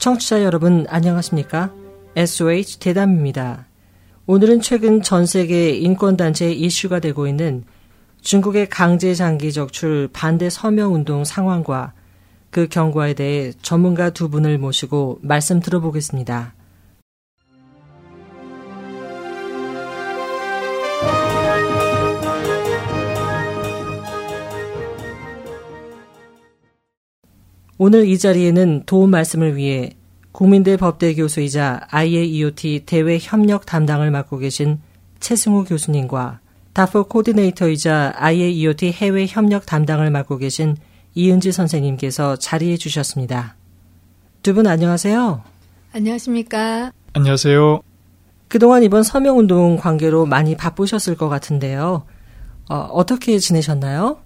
청취자 여러분 안녕하십니까? SOH 대담입니다. 오늘은 최근 전 세계 인권단체 이슈가 되고 있는 중국의 강제 장기 적출 반대 서명 운동 상황과 그 경과에 대해 전문가 두 분을 모시고 말씀 들어보겠습니다. 오늘 이 자리에는 도움 말씀을 위해 국민대 법대 교수이자 IAEOT 대외 협력 담당을 맡고 계신 최승우 교수님과 다포 코디네이터이자 IAEOT 해외 협력 담당을 맡고 계신 이은지 선생님께서 자리해 주셨습니다. 두 분 안녕하세요. 안녕하십니까. 안녕하세요. 그동안 이번 서명운동 관계로 많이 바쁘셨을 것 같은데요. 어, 어떻게 지내셨나요?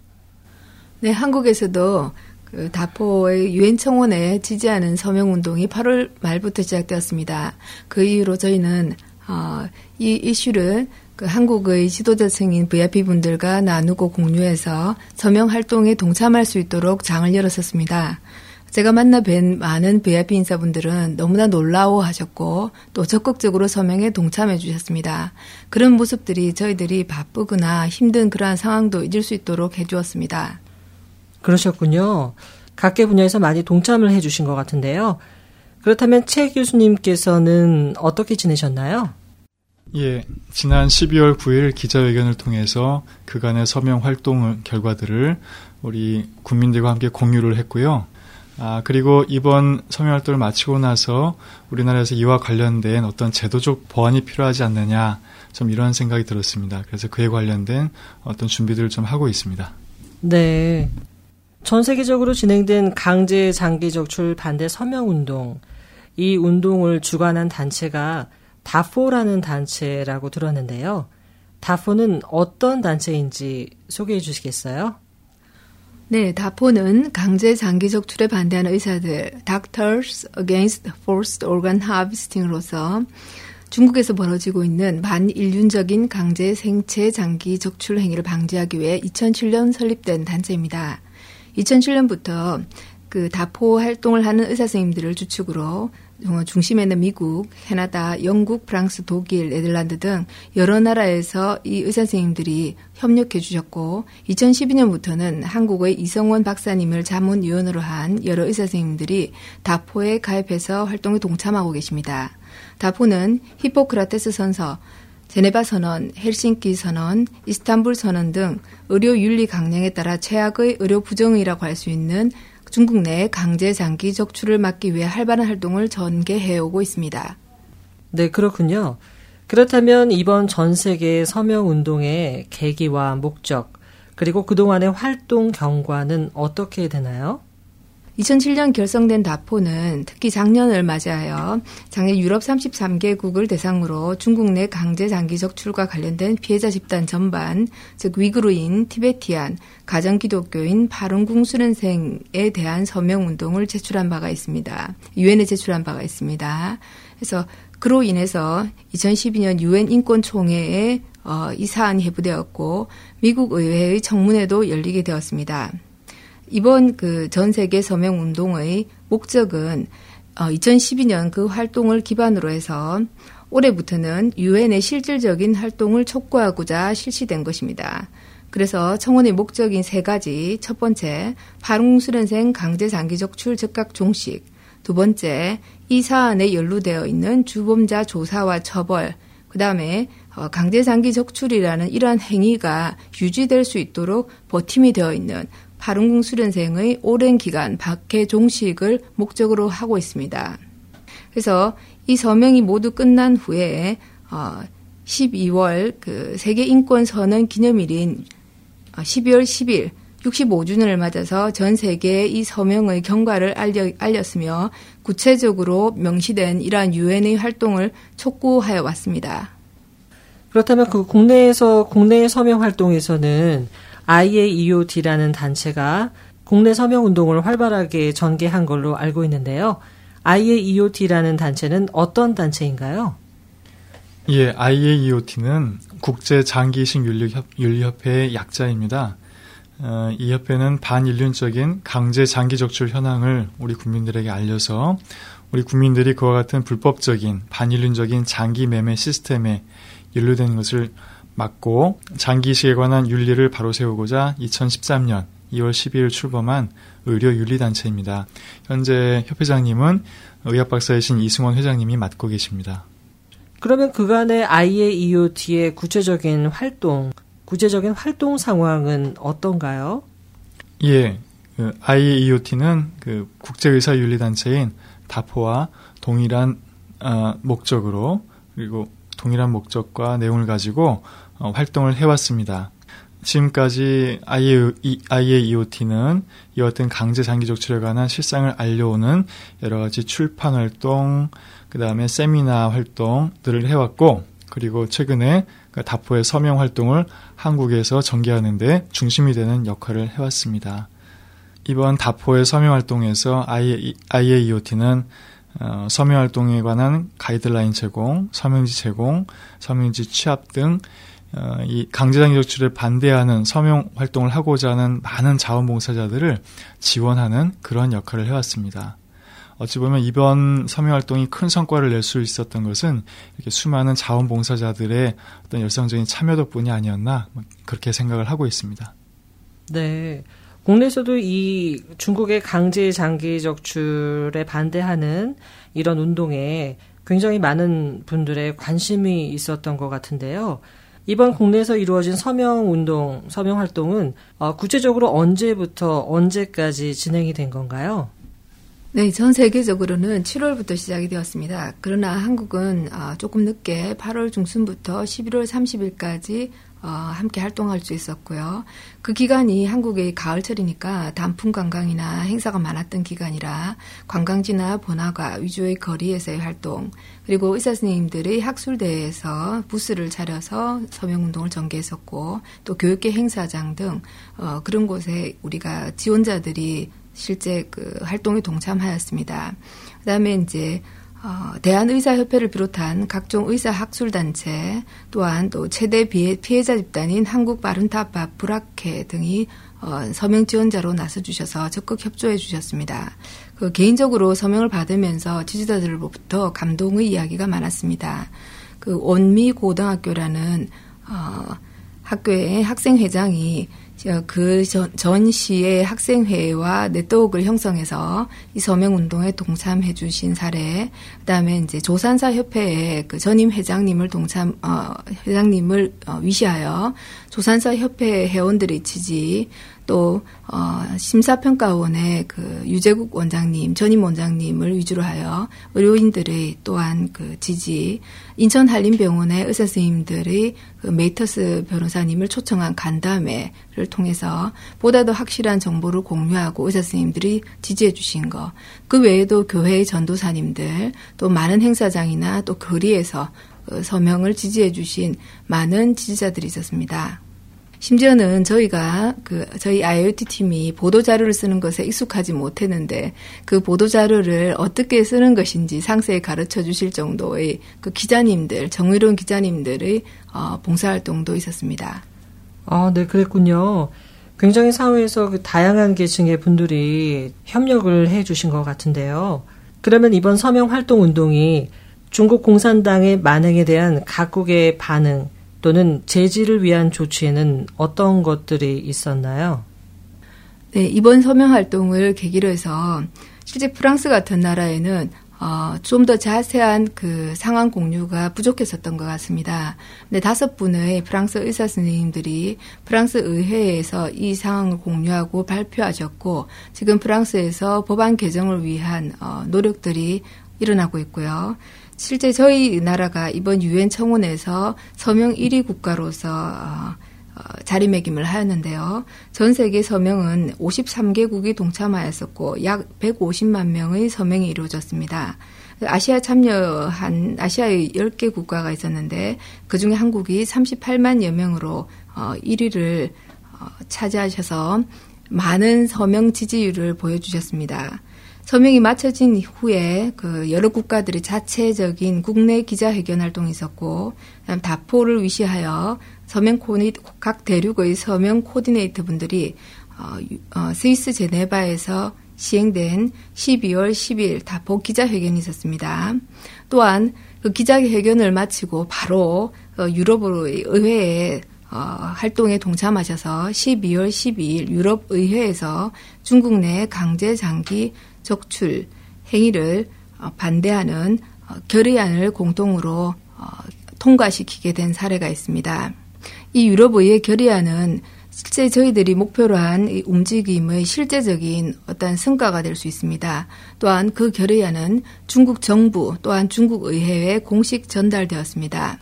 네, 한국에서도 그 다포의 유엔 청원에 지지하는 서명 운동이 8월 말부터 시작되었습니다. 그 이후로 저희는 어, 이 이슈를 그 한국의 지도자층인 VIP 분들과 나누고 공유해서 서명 활동에 동참할 수 있도록 장을 열었었습니다. 제가 만나 뵌 많은 VIP 인사분들은 너무나 놀라워하셨고 또 적극적으로 서명에 동참해 주셨습니다. 그런 모습들이 저희들이 바쁘거나 힘든 그러한 상황도 잊을 수 있도록 해주었습니다. 그러셨군요. 각계 분야에서 많이 동참을 해주신 것 같은데요. 그렇다면 최 교수님께서는 어떻게 지내셨나요? 예, 지난 12월 9일 기자회견을 통해서 그간의 서명 활동 결과들을 우리 국민들과 함께 공유를 했고요. 아, 그리고 이번 서명 활동을 마치고 나서 우리나라에서 이와 관련된 어떤 제도적 보완이 필요하지 않느냐, 좀 이런 생각이 들었습니다. 그래서 그에 관련된 어떤 준비들을 좀 하고 있습니다. 네. 전 세계적으로 진행된 강제 장기 적출 반대 서명 운동. 이 운동을 주관한 단체가 다포라는 단체라고 들었는데요. 다포는 어떤 단체인지 소개해 주시겠어요? 네, 다포는 강제 장기 적출에 반대하는 의사들, Doctors Against Forced Organ Harvesting으로서 중국에서 벌어지고 있는 반인륜적인 강제 생체 장기 적출 행위를 방지하기 위해 2007년 설립된 단체입니다. 2007년부터 그 다포 활동을 하는 의사 선생님들을 주축으로 중심에는 미국, 캐나다, 영국, 프랑스, 독일, 네덜란드 등 여러 나라에서 이 의사 선생님들이 협력해 주셨고 2012년부터는 한국의 이성원 박사님을 자문위원으로 한 여러 의사 선생님들이 다포에 가입해서 활동에 동참하고 계십니다. 다포는 히포크라테스 선서, 제네바 선언, 헬싱키 선언, 이스탄불 선언 등 의료 윤리 강령에 따라 최악의 의료 부정이라고 할 수 있는 중국 내 강제 장기 적출을 막기 위해 활발한 활동을 전개해 오고 있습니다. 네, 그렇군요. 그렇다면 이번 전 세계 서명 운동의 계기와 목적, 그리고 그동안의 활동 경과는 어떻게 되나요? 2007년 결성된 다포는 특히 작년을 맞이하여 작년 유럽 33개국을 대상으로 중국 내 강제 장기 적 출과 관련된 피해자 집단 전반, 즉 위구르인, 티베티안, 가정 기독교인, 파룬궁 수련생에 대한 서명 운동을 제출한 바가 있습니다. 유엔에 제출한 바가 있습니다. 그래서 그로 인해서 2012년 유엔 인권 총회에 어, 이 사안이 해부되었고 미국 의회의 청문회도 열리게 되었습니다. 이번 그 전 세계 서명 운동의 목적은 어, 2012년 그 활동을 기반으로 해서 올해부터는 유엔의 실질적인 활동을 촉구하고자 실시된 것입니다. 그래서 청원의 목적인 세 가지. 첫 번째, 파룬수련생 강제 장기적 출 즉각 종식. 두 번째, 이 사안에 연루되어 있는 주범자 조사와 처벌. 그 다음에 어, 강제 장기 적출이라는 이러한 행위가 유지될 수 있도록 버팀이 되어 있는 파룬궁 수련생의 오랜 기간 박해 종식을 목적으로 하고 있습니다. 그래서 이 서명이 모두 끝난 후에 어 12월 그 세계 인권 선언 기념일인 12월 10일 65주년을 맞아서 전 세계에 이 서명의 경과를 알려, 알렸으며 구체적으로 명시된 이러한 유엔의 활동을 촉구하여 왔습니다. 그렇다면 그 국내에서 국내 서명 활동에서는 IAEOT라는 단체가 국내 서명 운동을 활발하게 전개한 걸로 알고 있는데요. IAEOT라는 단체는 어떤 단체인가요? 예, IAEOT는 국제 장기이식 윤리협 회의 약자입니다. 어, 이 협회는 반인륜적인 강제 장기 적출 현황을 우리 국민들에게 알려서 우리 국민들이 그와 같은 불법적인 반인륜적인 장기 매매 시스템에 연루되는 것을 막고 장기식에 관한 윤리를 바로 세우고자 2013년 2월 12일 출범한 의료윤리단체입니다. 현재 협회장님은 의학박사이신 이승원 회장님이 맡고 계십니다. 그러면 그간의 IAEOT의 구체적인 활동, 구체적인 활동 상황은 어떤가요? 예, 그 IAEOT는 그 국제의사윤리단체인 다포와 동일한 어, 목적으로 그리고 동일한 목적과 내용을 가지고 어, 활동을 해왔습니다. 지금까지 IAEOT는 이와 같은 강제 장기적 출혈에 관한 실상을 알려오는 여러 가지 출판 활동, 그 다음에 세미나 활동들을 해왔고, 그리고 최근에 그 다포의 서명 활동을 한국에서 전개하는데 중심이 되는 역할을 해왔습니다. 이번 다포의 서명 활동에서 IAEOT는 어, 서명 활동에 관한 가이드라인 제공, 서명지 제공, 서명지 취합 등 어, 이 강제장기 적출에 반대하는 서명 활동을 하고자 하는 많은 자원봉사자들을 지원하는 그런 역할을 해왔습니다. 어찌 보면 이번 서명 활동이 큰 성과를 낼 수 있었던 것은 이렇게 수많은 자원봉사자들의 어떤 열성적인 참여 덕분이 아니었나 뭐 그렇게 생각을 하고 있습니다. 네. 국내에서도 이 중국의 강제 장기 적출에 반대하는 이런 운동에 굉장히 많은 분들의 관심이 있었던 것 같은데요. 이번 국내에서 이루어진 서명 운동, 서명 활동은 어, 구체적으로 언제부터 언제까지 진행이 된 건가요? 네, 전 세계적으로는 7월부터 시작이 되었습니다. 그러나 한국은 어, 조금 늦게 8월 중순부터 11월 30일까지 어, 함께 활동할 수 있었고요. 그 기간이 한국의 가을철이니까 단풍 관광이나 행사가 많았던 기간이라 관광지나 번화가 위주의 거리에서의 활동, 그리고 의사 선생님들의 학술대회에서 부스를 차려서 서명운동을 전개했었고, 또 교육계 행사장 등 어, 그런 곳에 우리가 지원자들이 실제 그 활동에 동참하였습니다. 그다음에 이제 어, 대한의사협회를 비롯한 각종 의사학술단체 또한 또 최대 피해자 집단인 한국바른타파 불학회 등이 어, 서명 지원자로 나서주셔서 적극 협조해 주셨습니다. 그 개인적으로 서명을 받으면서 지지자들로부터 감동의 이야기가 많았습니다. 그 온미 고등학교라는 어, 학교의 학생회장이 그 전, 전 시의 학생회와 네트워크를 형성해서 이 서명 운동에 동참해 주신 사례, 그다음에 이제 조산사 협회의 그 전임 회장님을 동참 어 회장님을 어, 위시하여 조산사 협회 회원들의 지지, 또 어, 심사평가원의 그 유재국 원장님, 전임 원장님을 위주로 하여 의료인들의 또한 그 지지, 인천 한림병원의 의사 선생님들의 그 메이터스 변호사님을 초청한 간담회를 통해서 보다 더 확실한 정보를 공유하고 의사 선생님들이 지지해 주신 거. 그 외에도 교회의 전도사님들, 또 많은 행사장이나 또 거리에서 그 서명을 지지해 주신 많은 지지자들이 있었습니다. 심지어는 저희가 그 저희 IoT 팀이 보도 자료를 쓰는 것에 익숙하지 못했는데 그 보도 자료를 어떻게 쓰는 것인지 상세히 가르쳐 주실 정도의 그 기자님들 정의로운 기자님들의 어, 봉사활동도 있었습니다. 아, 네, 그랬군요. 굉장히 사회에서 그 다양한 계층의 분들이 협력을 해 주신 것 같은데요. 그러면 이번 서명 활동 운동이 중국 공산당의 만행에 대한 각국의 반응, 또는 제지를 위한 조치에는 어떤 것들이 있었나요? 네, 이번 서명 활동을 계기로 해서 실제 프랑스 같은 나라에는 어, 좀 더 자세한 그 상황 공유가 부족했었던 것 같습니다. 근데 다섯 분의 프랑스 의사 선생님들이 프랑스 의회에서 이 상황을 공유하고 발표하셨고, 지금 프랑스에서 법안 개정을 위한 어, 노력들이 일어나고 있고요. 실제 저희 나라가 이번 유엔 청원에서 서명 1위 국가로서 어, 어, 자리매김을 하였는데요. 전 세계 서명은 53개국이 동참하였었고 약 150만 명의 서명이 이루어졌습니다. 아시아 참여한 아시아의 10개 국가가 있었는데 그중에 한국이 38만여 명으로 어, 1위를 어, 차지하셔서 많은 서명 지지율을 보여주셨습니다. 서명이 마쳐진 후에 그 여러 국가들이 자체적인 국내 기자회견 활동이 있었고, 그다음 다포를 위시하여 서명 코디 각 대륙의 서명 코디네이터 분들이 어, 어, 스위스 제네바에서 시행된 12월 10일 다포 기자회견이 있었습니다. 또한 그 기자회견을 마치고 바로 어, 유럽으로 의회에 어, 활동에 동참하셔서 12월 12일 유럽 의회에서 중국 내 강제 장기 적출 행위를 어, 반대하는 어, 결의안을 공동으로 어, 통과시키게 된 사례가 있습니다. 이 유럽 의회 결의안은 실제 저희들이 목표로 한 움직임의 실제적인 어떤 성과가 될 수 있습니다. 또한 그 결의안은 중국 정부 또한 중국 의회에 공식 전달되었습니다.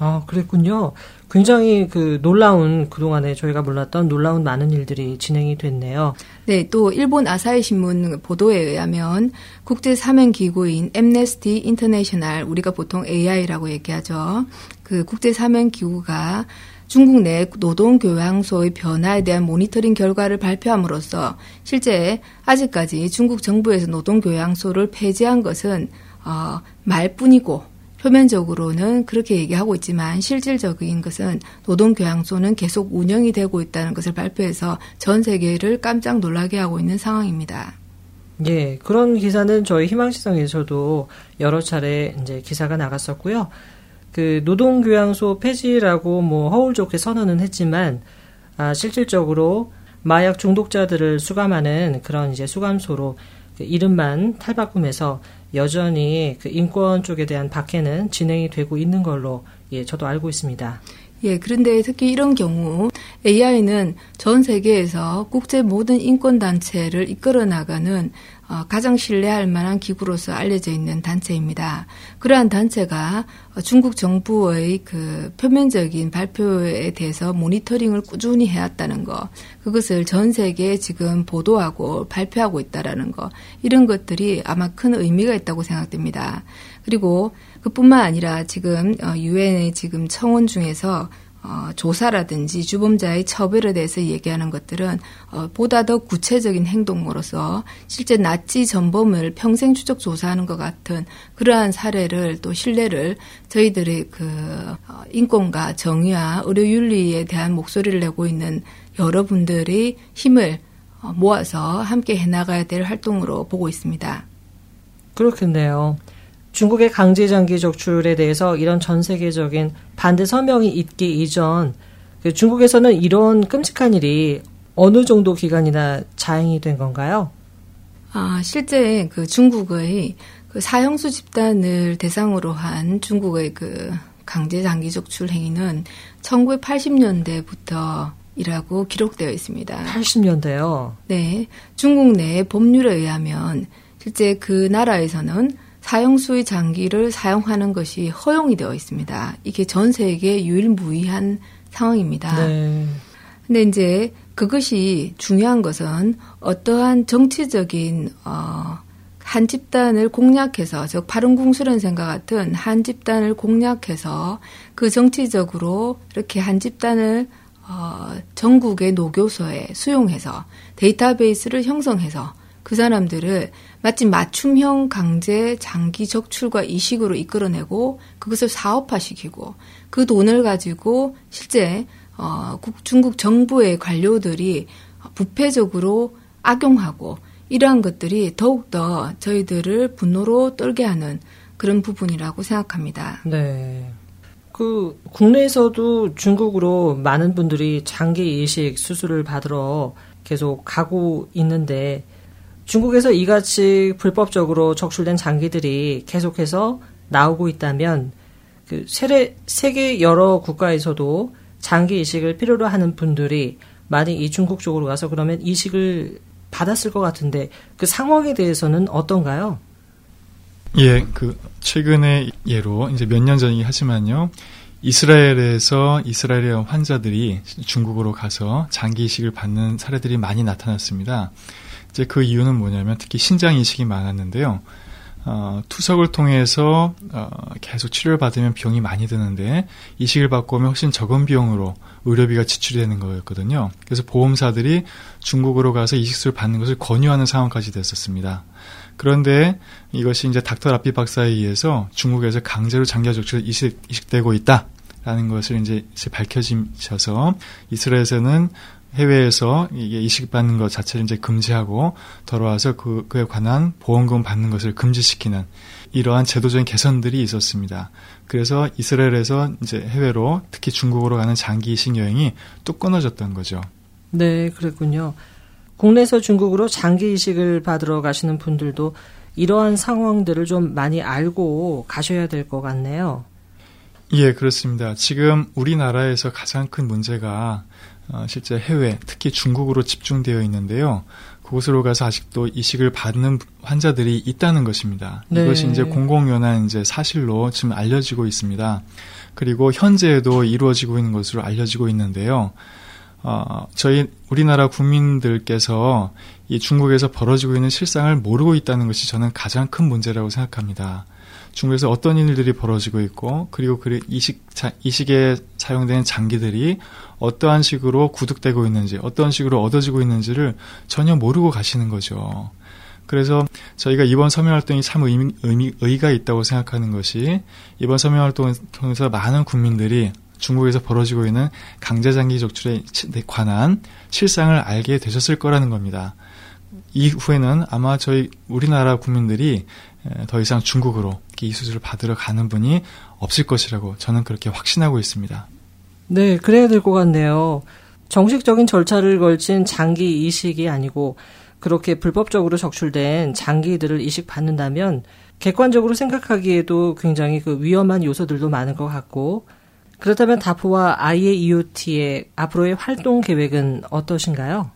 아, 그랬군요. 굉장히 그 놀라운 그동안에 저희가 몰랐던 놀라운 많은 일들이 진행이 됐네요. 네, 또 일본 아사히 신문 보도에 의하면 국제 사면 기구인 엠네스티 인터내셔널 우리가 보통 AI라고 얘기하죠. 그 국제 사면 기구가 중국 내 노동 교양소의 변화에 대한 모니터링 결과를 발표함으로써 실제 아직까지 중국 정부에서 노동 교양소를 폐지한 것은 어, 말뿐이고 표면적으로는 그렇게 얘기하고 있지만 실질적인 것은 노동교양소는 계속 운영이 되고 있다는 것을 발표해서 전 세계를 깜짝 놀라게 하고 있는 상황입니다. 예, 그런 기사는 저희 희망시장에서도 여러 차례 이제 기사가 나갔었고요. 그 노동교양소 폐지라고 뭐 허울 좋게 선언은 했지만 아, 실질적으로 마약 중독자들을 수감하는 그런 이제 수감소로 그 이름만 탈바꿈해서 여전히 그 인권 쪽에 대한 박해는 진행이 되고 있는 걸로 예, 저도 알고 있습니다. 예, 그런데 특히 이런 경우 AI는 전 세계에서 국제 모든 인권 단체를 이끌어 나가는 어, 가장 신뢰할 만한 기구로서 알려져 있는 단체입니다. 그러한 단체가 중국 정부의 그 표면적인 발표에 대해서 모니터링을 꾸준히 해왔다는 것, 그것을 전 세계에 지금 보도하고 발표하고 있다라는 것, 이런 것들이 아마 큰 의미가 있다고 생각됩니다. 그리고 그뿐만 아니라 지금 어, 유엔의 지금 청원 중에서 어, 조사라든지 주범자의 처벌에 대해서 얘기하는 것들은 어, 보다 더 구체적인 행동으로서 실제 나치 전범을 평생 추적 조사하는 것 같은 그러한 사례를 또 신뢰를 저희들의 그 어, 인권과 정의와 의료 윤리에 대한 목소리를 내고 있는 여러분들이 힘을 어, 모아서 함께 해나가야 될 활동으로 보고 있습니다. 그렇겠네요. 중국의 강제 장기 적출에 대해서 이런 전 세계적인 반대 서명이 있기 이전 그 중국에서는 이런 끔찍한 일이 어느 정도 기간이나 자행이 된 건가요? 아, 실제 그 중국의 그 사형수 집단을 대상으로 한 중국의 그 강제 장기 적출 행위는 1980년대부터 이라고 기록되어 있습니다. 80년대요? 네. 중국 내 법률에 의하면 실제 그 나라에서는 사형수의 장기를 사용하는 것이 허용이 되어 있습니다. 이게 전 세계 유일무이한 상황입니다. 네. 근데 이제 그것이 중요한 것은 어떠한 정치적인 어, 한 집단을 공략해서 즉 바른궁수련생과 같은 한 집단을 공략해서 그 정치적으로 이렇게 한 집단을 어, 전국의 노교소에 수용해서 데이터베이스를 형성해서 그 사람들을 마치 맞춤형 강제 장기 적출과 이식으로 이끌어내고 그것을 사업화시키고 그 돈을 가지고 실제 어, 중국 정부의 관료들이 부패적으로 악용하고 이러한 것들이 더욱더 저희들을 분노로 떨게 하는 그런 부분이라고 생각합니다. 네. 그 국내에서도 중국으로 많은 분들이 장기 이식 수술을 받으러 계속 가고 있는데 중국에서 이같이 불법적으로 적출된 장기들이 계속해서 나오고 있다면 그 세계, 세계 여러 국가에서도 장기 이식을 필요로 하는 분들이 많이 이 중국 쪽으로 가서 그러면 이식을 받았을 것 같은데 그 상황에 대해서는 어떤가요? 예, 그 최근의 예로 이제 몇 년 전이긴 하지만요. 이스라엘에서 이스라엘의 환자들이 중국으로 가서 장기 이식을 받는 사례들이 많이 나타났습니다. 이제 그 이유는 뭐냐면 특히 신장 이식이 많았는데요. 어, 투석을 통해서 어, 계속 치료를 받으면 비용이 많이 드는데 이식을 받고 오면 훨씬 적은 비용으로 의료비가 지출이 되는 거였거든요. 그래서 보험사들이 중국으로 가서 이식술을 받는 것을 권유하는 상황까지 됐었습니다. 그런데 이것이 이제 닥터 라피 박사에 의해서 중국에서 강제로 장기 적출 이식, 이식되고 있다 라는 것을 이제 밝혀지셔서 이스라엘에서는 해외에서 이게 이식받는 것 자체를 이제 금지하고 돌아와서 그, 그에 관한 보험금 받는 것을 금지시키는 이러한 제도적인 개선들이 있었습니다. 그래서 이스라엘에서 이제 해외로 특히 중국으로 가는 장기 이식 여행이 뚝 끊어졌던 거죠. 네, 그랬군요. 국내에서 중국으로 장기 이식을 받으러 가시는 분들도 이러한 상황들을 좀 많이 알고 가셔야 될 것 같네요. 예, 그렇습니다. 지금 우리나라에서 가장 큰 문제가 어, 실제 해외, 특히 중국으로 집중되어 있는데요. 그곳으로 가서 아직도 이식을 받는 환자들이 있다는 것입니다. 네. 이것이 이제 공공연한 이제 사실로 지금 알려지고 있습니다. 그리고 현재에도 이루어지고 있는 것으로 알려지고 있는데요. 어, 저희 우리나라 국민들께서 이 중국에서 벌어지고 있는 실상을 모르고 있다는 것이 저는 가장 큰 문제라고 생각합니다. 중국에서 어떤 일들이 벌어지고 있고 그리고 그 이식 이식에 사용되는 장기들이 어떠한 식으로 구득되고 있는지 어떤 식으로 얻어지고 있는지를 전혀 모르고 가시는 거죠. 그래서 저희가 이번 서명 활동이 참 의미, 의미, 의의가 있다고 생각하는 것이 이번 서명 활동을 통해서 많은 국민들이 중국에서 벌어지고 있는 강제장기 적출에 관한 실상을 알게 되셨을 거라는 겁니다. 이후에는 아마 저희 우리나라 국민들이 더 이상 중국으로 이 수술을 받으러 가는 분이 없을 것이라고 저는 그렇게 확신하고 있습니다. 네, 그래야 될 것 같네요. 정식적인 절차를 걸친 장기 이식이 아니고 그렇게 불법적으로 적출된 장기들을 이식받는다면 객관적으로 생각하기에도 굉장히 그 위험한 요소들도 많은 것 같고 그렇다면 다포와 IAEOT의 앞으로의 활동 계획은 어떠신가요?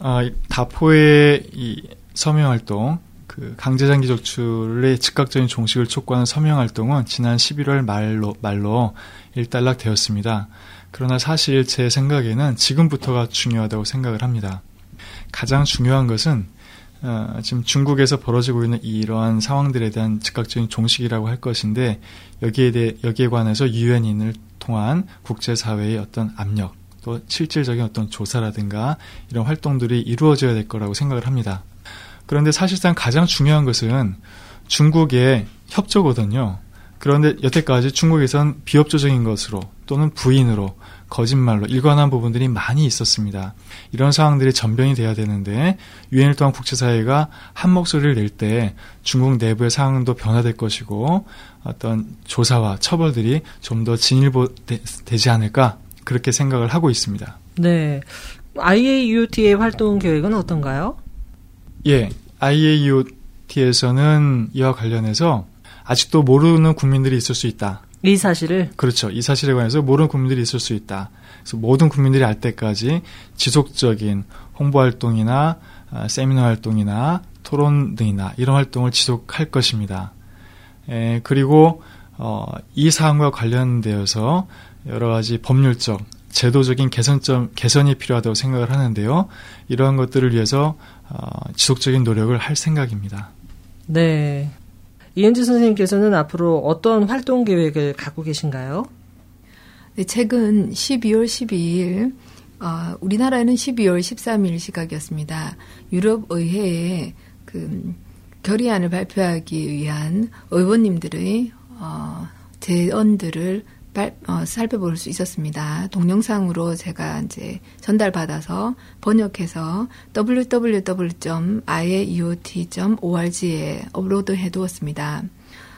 아, 다포의 이 서명 활동, 그 강제장기 적출의 즉각적인 종식을 촉구하는 서명 활동은 지난 11월 말로 말로 일단락되었습니다. 그러나 사실 제 생각에는 지금부터가 중요하다고 생각을 합니다. 가장 중요한 것은 어, 지금 중국에서 벌어지고 있는 이러한 상황들에 대한 즉각적인 종식이라고 할 것인데 여기에 대해 여기에 관해서 유엔인을 통한 국제사회의 어떤 압력 또 실질적인 어떤 조사라든가 이런 활동들이 이루어져야 될 거라고 생각을 합니다. 그런데 사실상 가장 중요한 것은 중국의 협조거든요. 그런데 여태까지 중국에선 비협조적인 것으로 또는 부인으로 거짓말로 일관한 부분들이 많이 있었습니다. 이런 상황들이 전변이 돼야 되는데 유엔을 통한 국제사회가 한 목소리를 낼 때 중국 내부의 상황도 변화될 것이고 어떤 조사와 처벌들이 좀 더 진일보되지 않을까 그렇게 생각을 하고 있습니다. 네. IAUT의 활동 계획은 어떤가요? 예. IAUT에서는 이와 관련해서 아직도 모르는 국민들이 있을 수 있다. 이 사실을? 그렇죠. 이 사실에 관해서 모르는 국민들이 있을 수 있다. 그래서 모든 국민들이 알 때까지 지속적인 홍보 활동이나 아, 세미나 활동이나 토론 등이나 이런 활동을 지속할 것입니다. 에, 그리고 어, 이 사항과 관련되어서 여러 가지 법률적, 제도적인 개선점 개선이 필요하다고 생각을 하는데요. 이러한 것들을 위해서 어, 지속적인 노력을 할 생각입니다. 네. 이은지 선생님께서는 앞으로 어떤 활동 계획을 갖고 계신가요? 네, 최근 12월 12일 어, 우리나라에는 12월 13일 시각이었습니다. 유럽 의회에 그 결의안을 발표하기 위한 의원님들의 어, 제언들을 발, 어, 살펴볼 수 있었습니다. 동영상으로 제가 이제 전달받아서 번역해서 www.ieot.org에 업로드 해 두었습니다.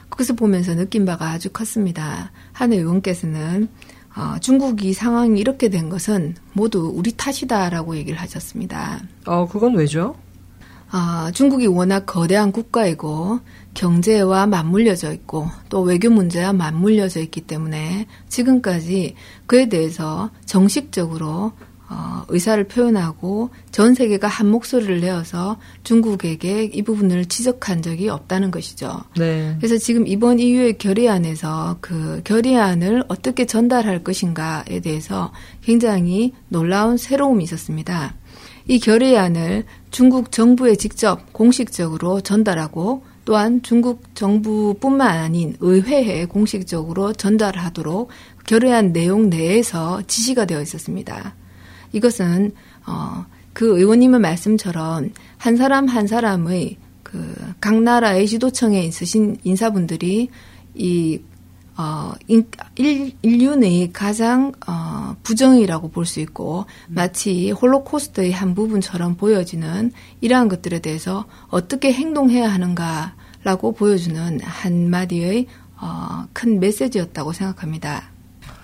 거기서 보면서 느낀 바가 아주 컸습니다. 한 의원께서는 어, 중국이 상황이 이렇게 된 것은 모두 우리 탓이다라고 얘기를 하셨습니다. 어, 그건 왜죠? 아, 중국이 워낙 거대한 국가이고 경제와 맞물려져 있고 또 외교 문제와 맞물려져 있기 때문에 지금까지 그에 대해서 정식적으로 어, 의사를 표현하고 전 세계가 한 목소리를 내어서 중국에게 이 부분을 지적한 적이 없다는 것이죠. 네. 그래서 지금 이번 EU의 결의안에서 그 결의안을 어떻게 전달할 것인가에 대해서 굉장히 놀라운 새로움이 있었습니다. 이 결의안을 중국 정부에 직접 공식적으로 전달하고 또한 중국 정부뿐만 아닌 의회에 공식적으로 전달하도록 결의안 내용 내에서 지시가 되어 있었습니다. 이것은 어, 그 의원님의 말씀처럼 한 사람 한 사람의 그 각 나라의 지도청에 있으신 인사분들이 이 어, 인, 인류 내의 가장 어, 부정이라고 볼 수 있고 마치 홀로코스트의 한 부분처럼 보여지는 이러한 것들에 대해서 어떻게 행동해야 하는가라고 보여주는 한마디의 어, 큰 메시지였다고 생각합니다.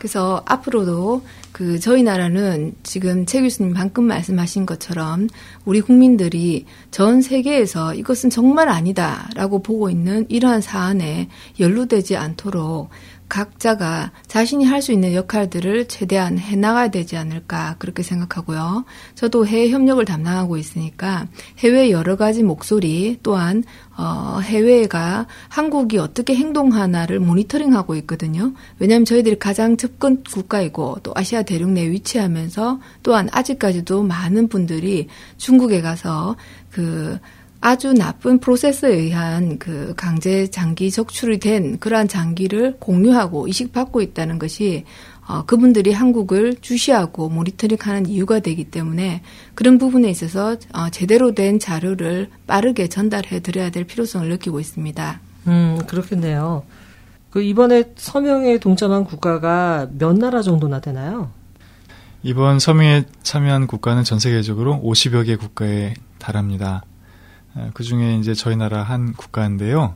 그래서 앞으로도 그 저희 나라는 지금 최 교수님 방금 말씀하신 것처럼 우리 국민들이 전 세계에서 이것은 정말 아니다라고 보고 있는 이러한 사안에 연루되지 않도록 각자가 자신이 할 수 있는 역할들을 최대한 해나가야 되지 않을까 그렇게 생각하고요. 저도 해외 협력을 담당하고 있으니까 해외 여러 가지 목소리 또한 어, 해외가 한국이 어떻게 행동하나를 모니터링하고 있거든요. 왜냐하면 저희들이 가장 접근 국가이고 또 아시아 대륙 내에 위치하면서 또한 아직까지도 많은 분들이 중국에 가서 그 아주 나쁜 프로세스에 의한 그 강제 장기 적출이 된 그러한 장기를 공유하고 이식받고 있다는 것이 어, 그분들이 한국을 주시하고 모니터링하는 이유가 되기 때문에 그런 부분에 있어서 어, 제대로 된 자료를 빠르게 전달해 드려야 될 필요성을 느끼고 있습니다. 음, 그렇겠네요. 그 이번에 서명에 동참한 국가가 몇 나라 정도나 되나요? 이번 서명에 참여한 국가는 전 세계적으로 50여 개 국가에 달합니다. 그 중에 이제 저희 나라 한 국가인데요.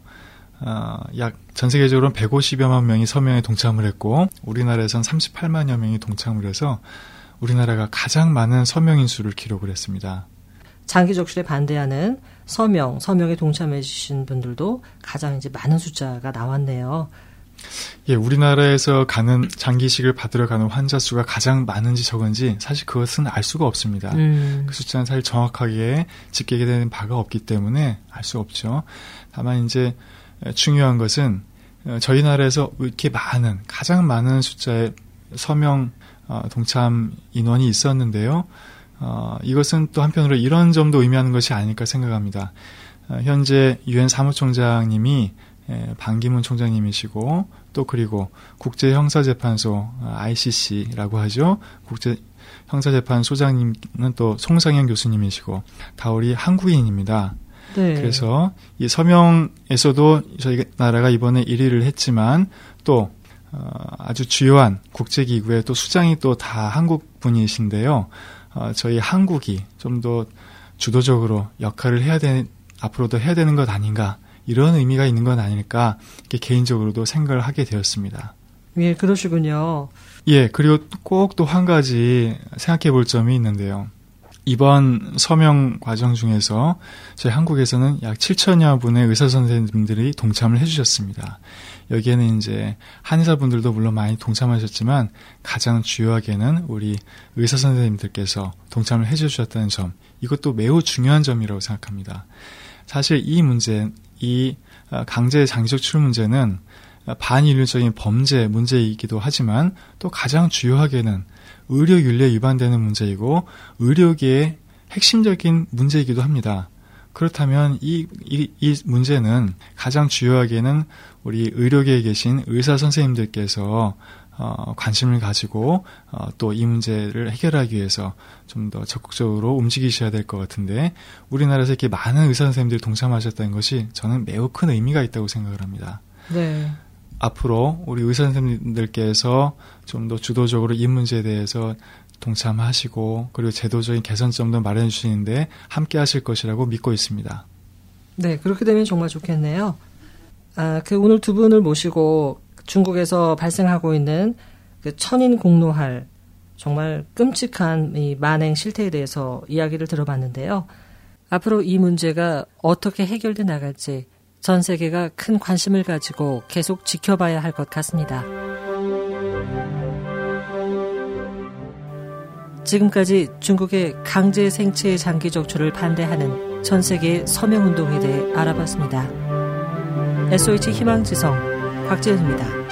어, 약전 세계적으로 150여만 명이 서명에 동참을 했고 우리나라에선 38만여 명이 동참을 해서 우리나라가 가장 많은 서명 인 수를 기록을 했습니다. 장기 적출에 반대하는 서명, 서명에 동참해 주신 분들도 가장 이제 많은 숫자가 나왔네요. 예, 우리나라에서 가는 장기식을 받으러 가는 환자 수가 가장 많은지 적은지 사실 그것은 알 수가 없습니다. 음. 그 숫자는 사실 정확하게 집계게 되는 바가 없기 때문에 알 수 없죠. 다만 이제 중요한 것은 어, 저희 나라에서 이렇게 많은 가장 많은 숫자의 서명 어, 동참 인원이 있었는데요. 어, 이것은 또 한편으로 이런 점도 의미하는 것이 아닐까 생각합니다. 현재 유엔 사무총장님이 반기문 총장님이시고 또 그리고 국제 형사 재판소 ICC라고 하죠. 국제 형사 재판소장님은 또 송상현 교수님이시고 다 우리 한국인입니다. 네. 그래서 이 서명에서도 저희 나라가 이번에 1위를 했지만 또 어, 아주 주요한 국제기구의 또 수장이 또 다 한국 분이신데요. 어, 저희 한국이 좀 더 주도적으로 역할을 해야 되는 앞으로도 해야 되는 것 아닌가 이런 의미가 있는 건 아닐까 이렇게 개인적으로도 생각을 하게 되었습니다. 예, 그러시군요. 예, 그리고 꼭 또 한 가지 생각해 볼 점이 있는데요. 이번 서명 과정 중에서 저희 한국에서는 약 7천여 분의 의사 선생님들이 동참을 해주셨습니다. 여기에는 이제 한의사분들도 물론 많이 동참하셨지만 가장 주요하게는 우리 의사 선생님들께서 동참을 해주셨다는 점 이것도 매우 중요한 점이라고 생각합니다. 사실 이 문제, 이 강제 장기적출 문제는 반인륜적인 범죄 문제이기도 하지만 또 가장 주요하게는 의료 윤리에 위반되는 문제이고 의료계의 핵심적인 문제이기도 합니다. 그렇다면 이, 이, 이 문제는 가장 주요하게는 우리 의료계에 계신 의사 선생님들께서 어, 관심을 가지고 어, 또 이 문제를 해결하기 위해서 좀 더 적극적으로 움직이셔야 될 것 같은데 우리나라에서 이렇게 많은 의사 선생님들이 동참하셨다는 것이 저는 매우 큰 의미가 있다고 생각을 합니다. 네. 앞으로 우리 의사 선생님들께서 좀 더 주도적으로 이 문제에 대해서 동참하시고 그리고 제도적인 개선점도 마련해 주시는데 함께 하실 것이라고 믿고 있습니다. 네, 그렇게 되면 정말 좋겠네요. 아, 그 오늘 두 분을 모시고 중국에서 발생하고 있는 그 천인 공노할 정말 끔찍한 이 만행 실태에 대해서 이야기를 들어봤는데요. 앞으로 이 문제가 어떻게 해결돼 나갈지 전 세계가 큰 관심을 가지고 계속 지켜봐야 할 것 같습니다. 지금까지 중국의 강제 생체 장기 적출을 반대하는 전 세계 서명 운동에 대해 알아봤습니다. SOH 희망지성 곽재현입니다.